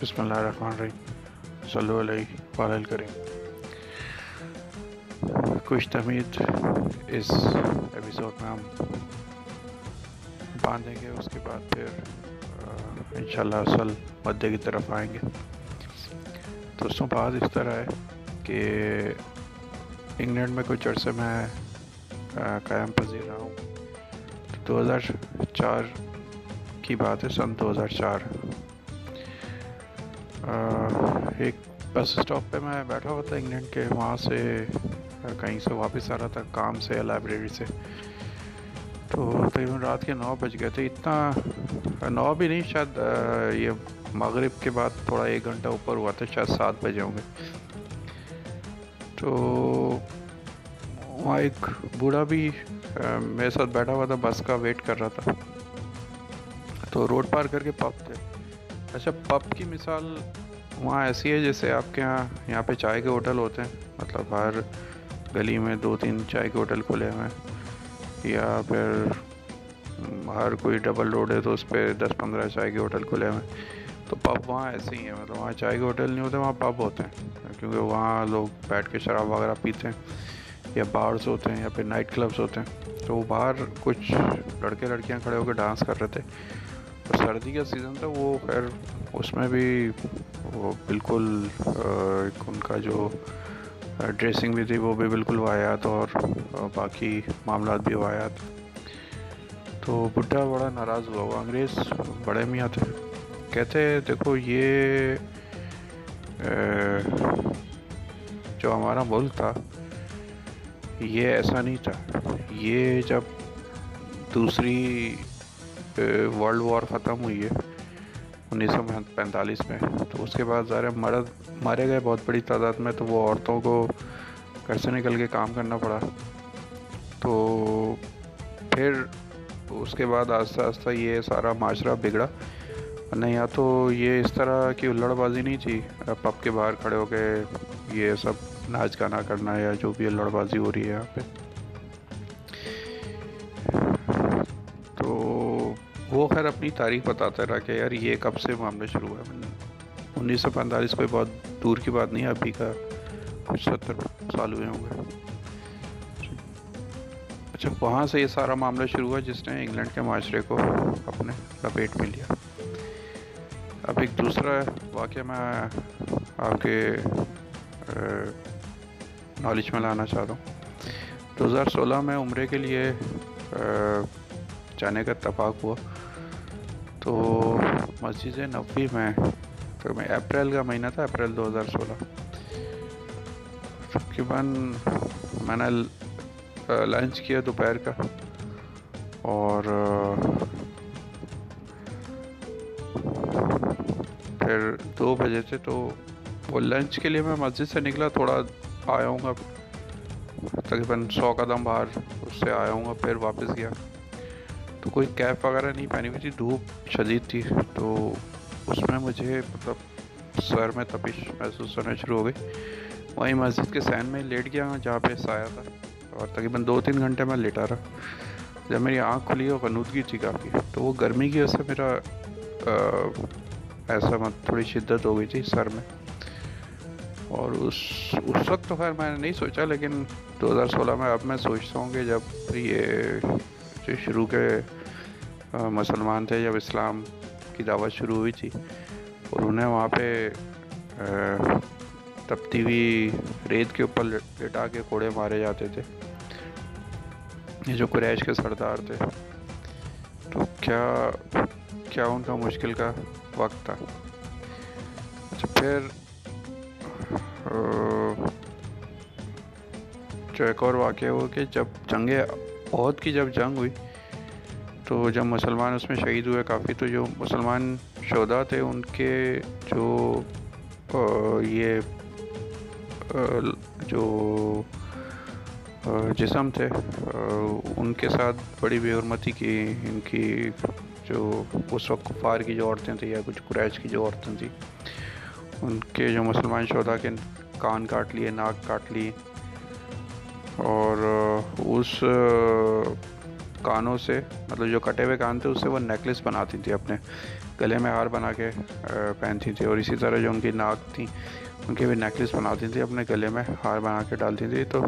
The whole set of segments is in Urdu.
بسم اللہ الرحمن الرحیم۔ صلو علیہ وآلہ کریم کچھ تمید اس ایپیسوڈ میں ہم باندھیں گے، اس کے بعد پھر انشاءاللہ اصل مدے کی طرف آئیں گے۔ دوستوں بات اس طرح ہے کہ انگلینڈ میں کچھ عرصے میں قیام پذیر رہا ہوں۔ دو ہزار چار کی بات ہے، سن دو ہزار چار۔ ایک بس اسٹاپ پہ میں بیٹھا ہوا تھا انگلینڈ کے، وہاں سے کہیں سے واپس آ رہا تھا، کام سے، لائبریری سے۔ تو تقریباً رات کے نو بج گئے تھے۔ اتنا، نو بھی نہیں، شاید یہ مغرب کے بعد تھوڑا ایک گھنٹہ اوپر ہوا تھا، شاید سات بجے ہوں گے۔ تو وہاں ایک بوڑھا بھی میرے ساتھ بیٹھا ہوا تھا، بس کا ویٹ کر رہا تھا۔ تو روڈ پار کر کے پب تھے اچھا پب کی مثال وہاں ایسی ہے جیسے آپ کے یہاں یہاں پہ چائے کے ہوٹل ہوتے ہیں مطلب ہر گلی میں دو تین چائے کے ہوٹل کھلے ہوئے ہیں، یا پھر ہر کوئی ڈبل روڈ ہے تو اس پہ دس پندرہ چائے کے ہوٹل کھلے ہوئے ہیں۔ تو پب وہاں ایسے ہی ہیں مطلب وہاں چائے کے ہوٹل نہیں ہوتے، وہاں پب ہوتے ہیں۔ کیونکہ وہاں لوگ بیٹھ کے شراب وغیرہ پیتے ہیں، یا بارس ہوتے ہیں، یا پھر نائٹ کلبس ہوتے ہیں۔ تو وہ باہر کچھ لڑکے لڑکیاں کھڑے ہو کے ڈانس کر رہے تھے۔ سردی کا سیزن تھا، وہ خیر اس میں بھی وہ بالکل ان کا جو ڈریسنگ بھی تھی وہ بھی بالکل واحد اور باقی معاملات بھی واحد تو بڈھا بڑا ناراض ہوا، وہ انگریز بڑے میاں تھے۔ کہتے، دیکھو یہ جو ہمارا ملک تھا، یہ ایسا نہیں تھا۔ یہ جب دوسری ورلڈ وار ختم ہوئی ہے انیس سو پینتالیس میں۔ تو اس کے بعد ظاہر مرد مارے گئے بہت بڑی تعداد میں، تو وہ عورتوں کو گھر سے نکل کے کام کرنا پڑا۔ تو پھر اس کے بعد آہستہ آہستہ یہ سارا معاشرہ بگڑا۔ نہیں یا تو یہ اس طرح کی الڑ بازی نہیں تھی۔ پب کے باہر کھڑے ہو کے یہ سب ناچ گانا کرنا یا جو بھی الڑ بازی ہو رہی ہے یہاں پہ۔ وہ خیر اپنی تاریخ بتاتا رہا کہ یار یہ کب سے معاملہ شروع ہوا ہے۔ انیس سو پینتالیس کوئی بہت دور کی بات نہیں ہے ابھی کا کچھ ستر سال ہوئے ہوں گے۔ اچھا وہاں سے یہ سارا معاملہ شروع ہوا جس نے انگلینڈ کے معاشرے کو اپنے لپیٹ میں لیا۔ اب ایک دوسرا واقعہ میں آپ کے نالج میں لانا چاہتا ہوں۔ دو ہزار سولہ میں عمرے کے لیے جانے کا اتفاق ہوا۔ تو مسجد نبوی میں میں اپریل کا مہینہ تھا، اپریل دو ہزار سولہ۔ تقریباً میں نے لنچ کیا دوپہر کا، اور پھر دو بجے سے تو وہ لنچ کے لیے میں مسجد سے نکلا، تھوڑا آیا ہوں گا، تقریباً سو قدم باہر، اس سے آیا ہوں گا، پھر واپس گیا۔ تو کوئی کیپ وغیرہ نہیں پہنی ہوئی تھی، دھوپ شدید تھی، تو اس میں مجھے مطلب سر میں تپش محسوس ہونا شروع ہو گئی۔ وہیں مسجد کے سین میں لیٹ گیا ہاں، جہاں پہ سایہ تھا۔ اور تقریباً دو تین گھنٹے میں لیٹا رہا۔ جب میری آنکھ کھلی اور غنودگی تھی کافی، تو وہ گرمی کی وجہ سے میرا ایسا مت، تھوڑی شدت ہو گئی تھی سر میں۔ اور اس اس وقت تو خیر میں نے نہیں سوچا، لیکن دو ہزار سولہ میں اب میں سوچتا ہوں کہ جب یہ جو شروع کے مسلمان تھے جب اسلام کی دعوت شروع ہوئی تھی، اور انہیں وہاں پہ تپتی ہوئی ریت کے اوپر لٹا کے کوڑے مارے جاتے تھے۔ یہ جو قریش کے سردار تھے۔ تو کیا کیا ان کا مشکل کا وقت تھا؟ اچھا پھر جو ایک اور واقعہ ہوا کہ جب جنگ عہد کی جب جنگ ہوئی، تو جب مسلمان اس میں شہید ہوئے کافی، تو جو مسلمان شہدا تھے، ان کے جو یہ جو جسم تھے ان کے ساتھ بڑی بے حرمتی کی، ان کی جو اس وقت کفار کی جو عورتیں تھیں یا کچھ قریش کی جو عورتیں تھیں، ان کے جو مسلمان شہدا کے کان کاٹ لیے، ناک کاٹ لی اور اس کانوں سے مطلب جو کٹے ہوئے کان تھے، اس سے وہ نیکلس بناتی تھی اپنے۔ گلے میں ہار بنا کے پہنتی تھی اور اسی طرح جو ان کی ناک تھیں ان کے بھی نیکلس بناتی تھیں اپنے گلے میں ہار بنا کے ڈالتی تھی۔ تو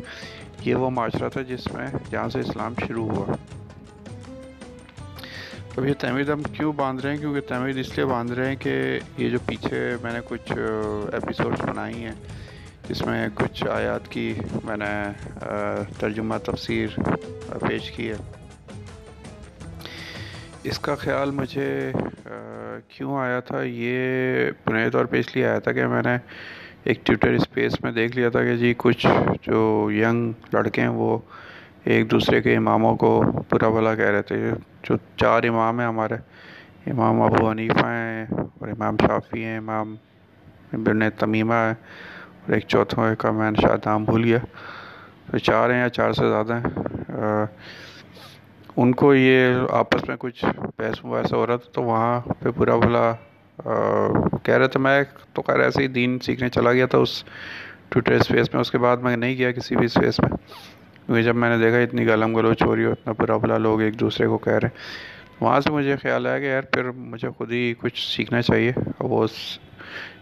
یہ وہ معاشرہ تھا جس میں جہاں سے اسلام شروع ہوا۔ اب یہ تحمید ہم کیوں باندھ رہے ہیں؟ کیونکہ تحمید اس لیے باندھ رہے ہیں کہ یہ جو پیچھے میں نے کچھ ایپیسوڈس بنائی ہیں جس میں کچھ آیات کی میں نے ترجمہ، تفسیر پیش کی ہے۔ اس کا خیال مجھے کیوں آیا تھا؟ یہ بنیادی طور پہ اس لیے آیا تھا کہ میں نے ایک ٹویٹر اسپیس میں دیکھ لیا تھا کہ جی کچھ جو ینگ لڑکے ہیں، وہ ایک دوسرے کے اماموں کو برا بھلا کہہ رہے تھے۔ جو چار امام ہیں ہمارے، امام ابو حنیفہ ہیں اور امام شافی ہیں، امام ابن تمیمہ ہے اور ایک چوتھوں کا میں شاید نام بھول گیا۔ تو چار ہیں یا چار سے زیادہ ہیں۔ ان کو یہ آپس میں کچھ بحث ویسا ہو رہا تھا، تو وہاں پہ برا بھلا کہہ رہے تھے۔ میں تو خیر ایسے ہی دین سیکھنے چلا گیا تھا، اس ٹویٹر اسپیس میں، اس کے بعد میں نہیں گیا کسی بھی اسپیس میں۔ کیونکہ جب میں نے دیکھا اتنی گلم گلوچ ہو رہی ہو اتنا برا بھلا لوگ ایک دوسرے کو کہہ رہے ہیں۔ وہاں سے مجھے خیال آیا کہ یار، پھر مجھے خود ہی کچھ سیکھنا چاہیے۔ وہ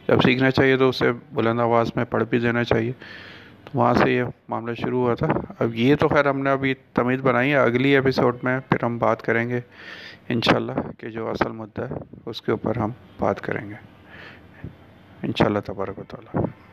جب سیکھنا چاہیے تو اسے بلند آواز میں پڑھ بھی دینا چاہیے۔ تو وہاں سے یہ معاملہ شروع ہوا تھا۔ اب یہ تو خیر ہم نے ابھی تمیز بنائی ہے۔ اگلی ایپیسوڈ میں پھر ہم بات کریں گے انشاءاللہ کہ جو اصل مدعا ہے اس کے اوپر ہم بات کریں گے۔ انشاءاللہ تبارک و تعالیٰ۔